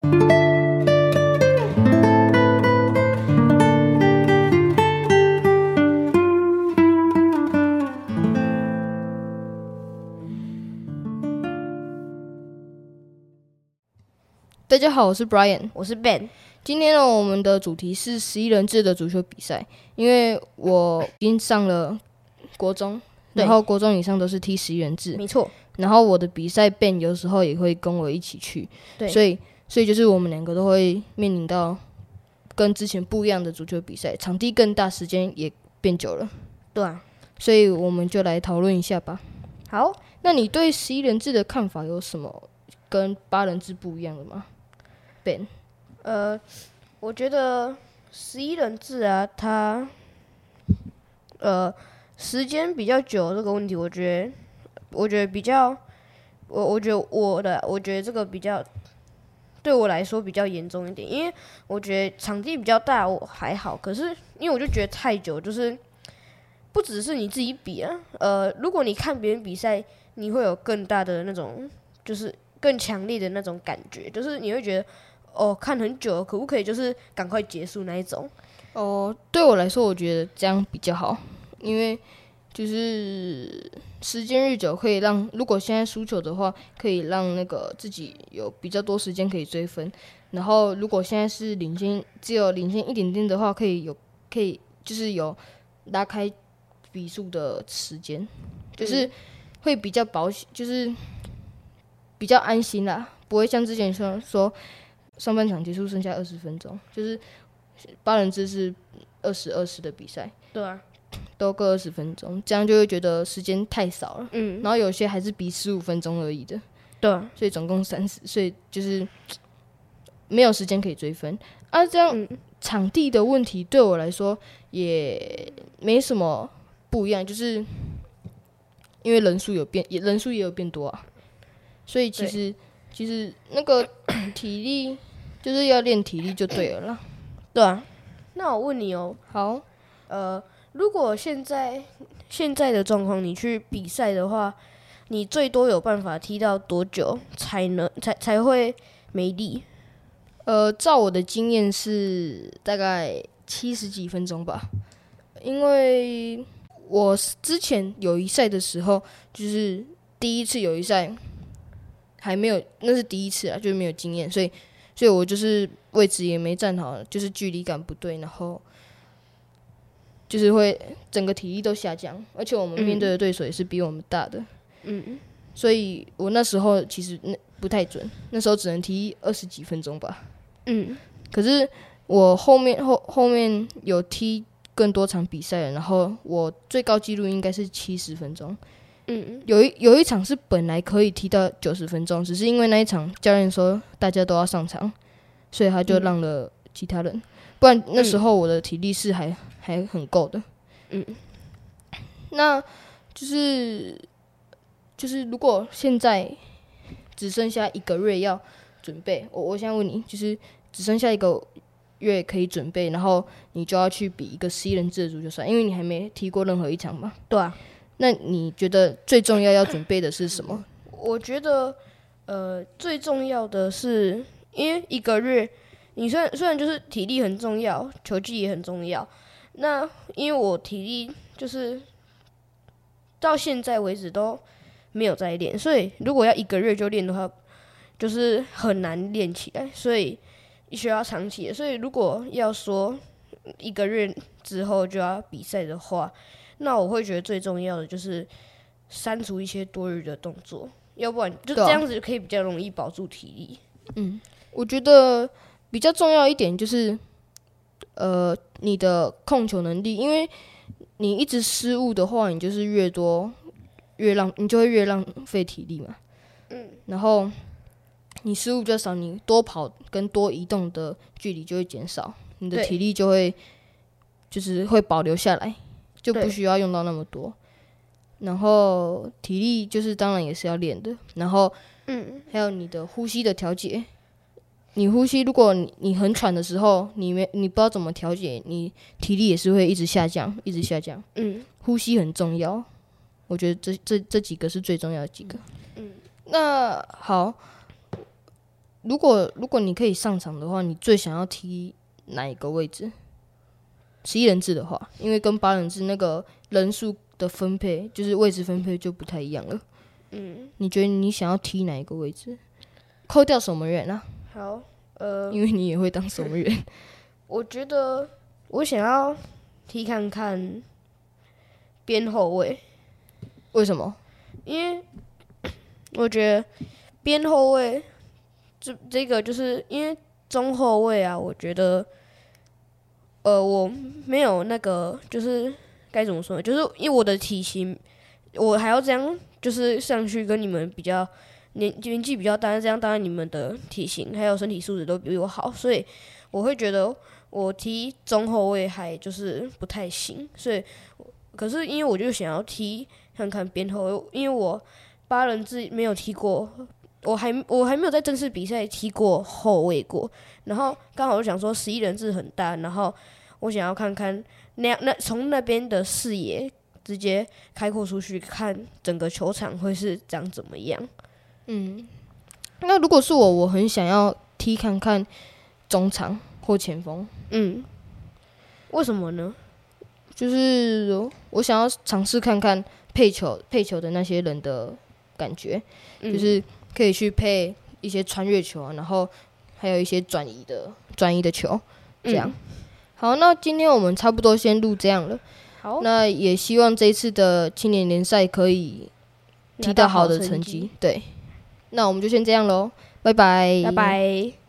大家好，我是 Brian。我是 Ben，今天呢，我们的主题是十一人制的足球比赛。因为我已经上了国中，对。然后国中以上都是踢十一人制，没错，然后我的比赛 Ben 有时候也会跟我一起去，对。所以所以就是我们两个都会面临到跟之前不一样的足球比赛，场地更大，时间也变久了，对啊。所以我们就来讨论一下吧。好，那你对十一人制的看法有什么跟八人制不一样的吗？Ben，呃，我觉得十一人制啊，它呃时间比较久这个问题，我觉得我觉得比较，我我觉得我的我觉得这个比较对我来说比较严重一点，因为我觉得场地比较大我还好，可是因为我就觉得太久，就是不只是你自己比啊，呃，如果你看别人比赛，你会有更大的那种就是更强烈的那种感觉，就是你会觉得。哦，看很久，可不可以就是赶快结束那一种？哦，对我来说，我觉得这样比较好，因为就是时间日久，可以让如果现在输球的话，可以让那个自己有比较多时间可以追分。然后如果现在是领先，只有领先一点点的话，可以有可以就是有拉开比数的时间，就是会比较保险，就是比较安心啦，不会像之前说说。上半场结束剩下二十分钟，就是八人制是二十二十的比赛，对啊，都各二十分钟，这样就会觉得时间太少了。嗯，然后有些还是比十五分钟而已的，对啊，所以总共三十，所以就是 没有时间可以追分。啊，这样、嗯场地的问题对我来说也没什么不一样，就是因为人数有变，也人数也有变多啊，所以其实其实那个 体力就是要练体力就对了啦。对啊。那我问你哦，好，呃，如果现在现在的状况，你去比赛的话，你最多有办法踢到多久才能才才会没力？呃，照我的经验是大概七十几分钟吧，因为我之前友谊赛的时候，就是第一次友谊赛还没有，那是第一次啊，就没有经验，所以所以我就是位置也没站好，就是距离感不对，然后就是会整个体力都下降，而且我们面对的对手也是比我们大的，嗯，所以我那时候其实那不太准，那时候只能踢二十几分钟吧。嗯，可是我后面后后面有踢更多场比赛了，然后我最高纪录应该是七十分钟。嗯，有一有一场是本来可以踢到九十分钟，只是因为那一场教练说大家都要上场，所以他就让了其他人。不然那时候我的体力是还还很够的。嗯，那就是就是如果现在只剩下一个月要准备，我我现在问你，就是只剩下一个月可以准备，然后你就要去比一个十一人制的足球赛，因为你还没踢过任何一场嘛。对啊。那你觉得最重要要准备的是什么？我觉得，呃，最重要的是，因为一个月，你虽然虽然就是体力很重要，球技也很重要。那因为我体力就是到现在为止都没有在练，所以如果要一个月就练的话，就是很难练起来，所以需要长期的。所以如果要说一个月之后就要比赛的话，那我会觉得最重要的就是删除一些多余的动作，要不然就这样子就可以比较容易保住体力。嗯我觉得比较重要一点就是，呃，你的控球能力，因为你一直失误的话，你就是越多越浪，你就会越浪费体力嘛。嗯。然后你失误比较少，你多跑跟多移动的距离就会减少，你的体力就会就是会保留下来，就不需要用到那么多。然后体力就是当然也是要练的，然后嗯，还有你的呼吸的调节。你呼吸，如果你你很喘的时候，你没你不知道怎么调节，你体力也是会一直下降，一直下降。嗯，呼吸很重要，我觉得这这这几个是最重要的几个。嗯，那好，如果如果你可以上场的话，你最想要踢哪一个位置？十一人制的话，因为跟八人制那个人数的分配，就是位置分配就不太一样了。嗯，你觉得你想要踢哪一个位置？扣掉守门员啊，好，呃，因为你也会当守门员。我觉得我想要踢看看边后卫，为什么？因为我觉得边后卫这这个就是因为中后卫啊，我觉得呃我没有那个就是该怎么说呢？就是因为我的体型，我还要这样就是上去跟你们比较年年纪比较大，这样当然你们的体型还有身体素质都比我好，所以我会觉得我踢中后卫还就是不太行，所以可是因为我就想要踢看看边后卫，因为我八人制没有踢过，我还我还没有在正式比赛踢过后卫过，然后刚好就想说十一人制很大，然后我想要看看那那从那边的视野直接开阔出去看整个球场会是长怎么样。嗯，那如果是我，我很想要踢看看中场或前锋，嗯，为什么呢？就是我想要尝试看看配球配球的那些人的感觉，嗯。就是可以去配一些穿越球啊，然后还有一些转移的转移的球，这样。嗯好，那今天我们差不多先录这样了。好，那也希望这一次的青年联赛可以踢到好的成绩。对，那我们就先这样喽，拜拜，拜拜。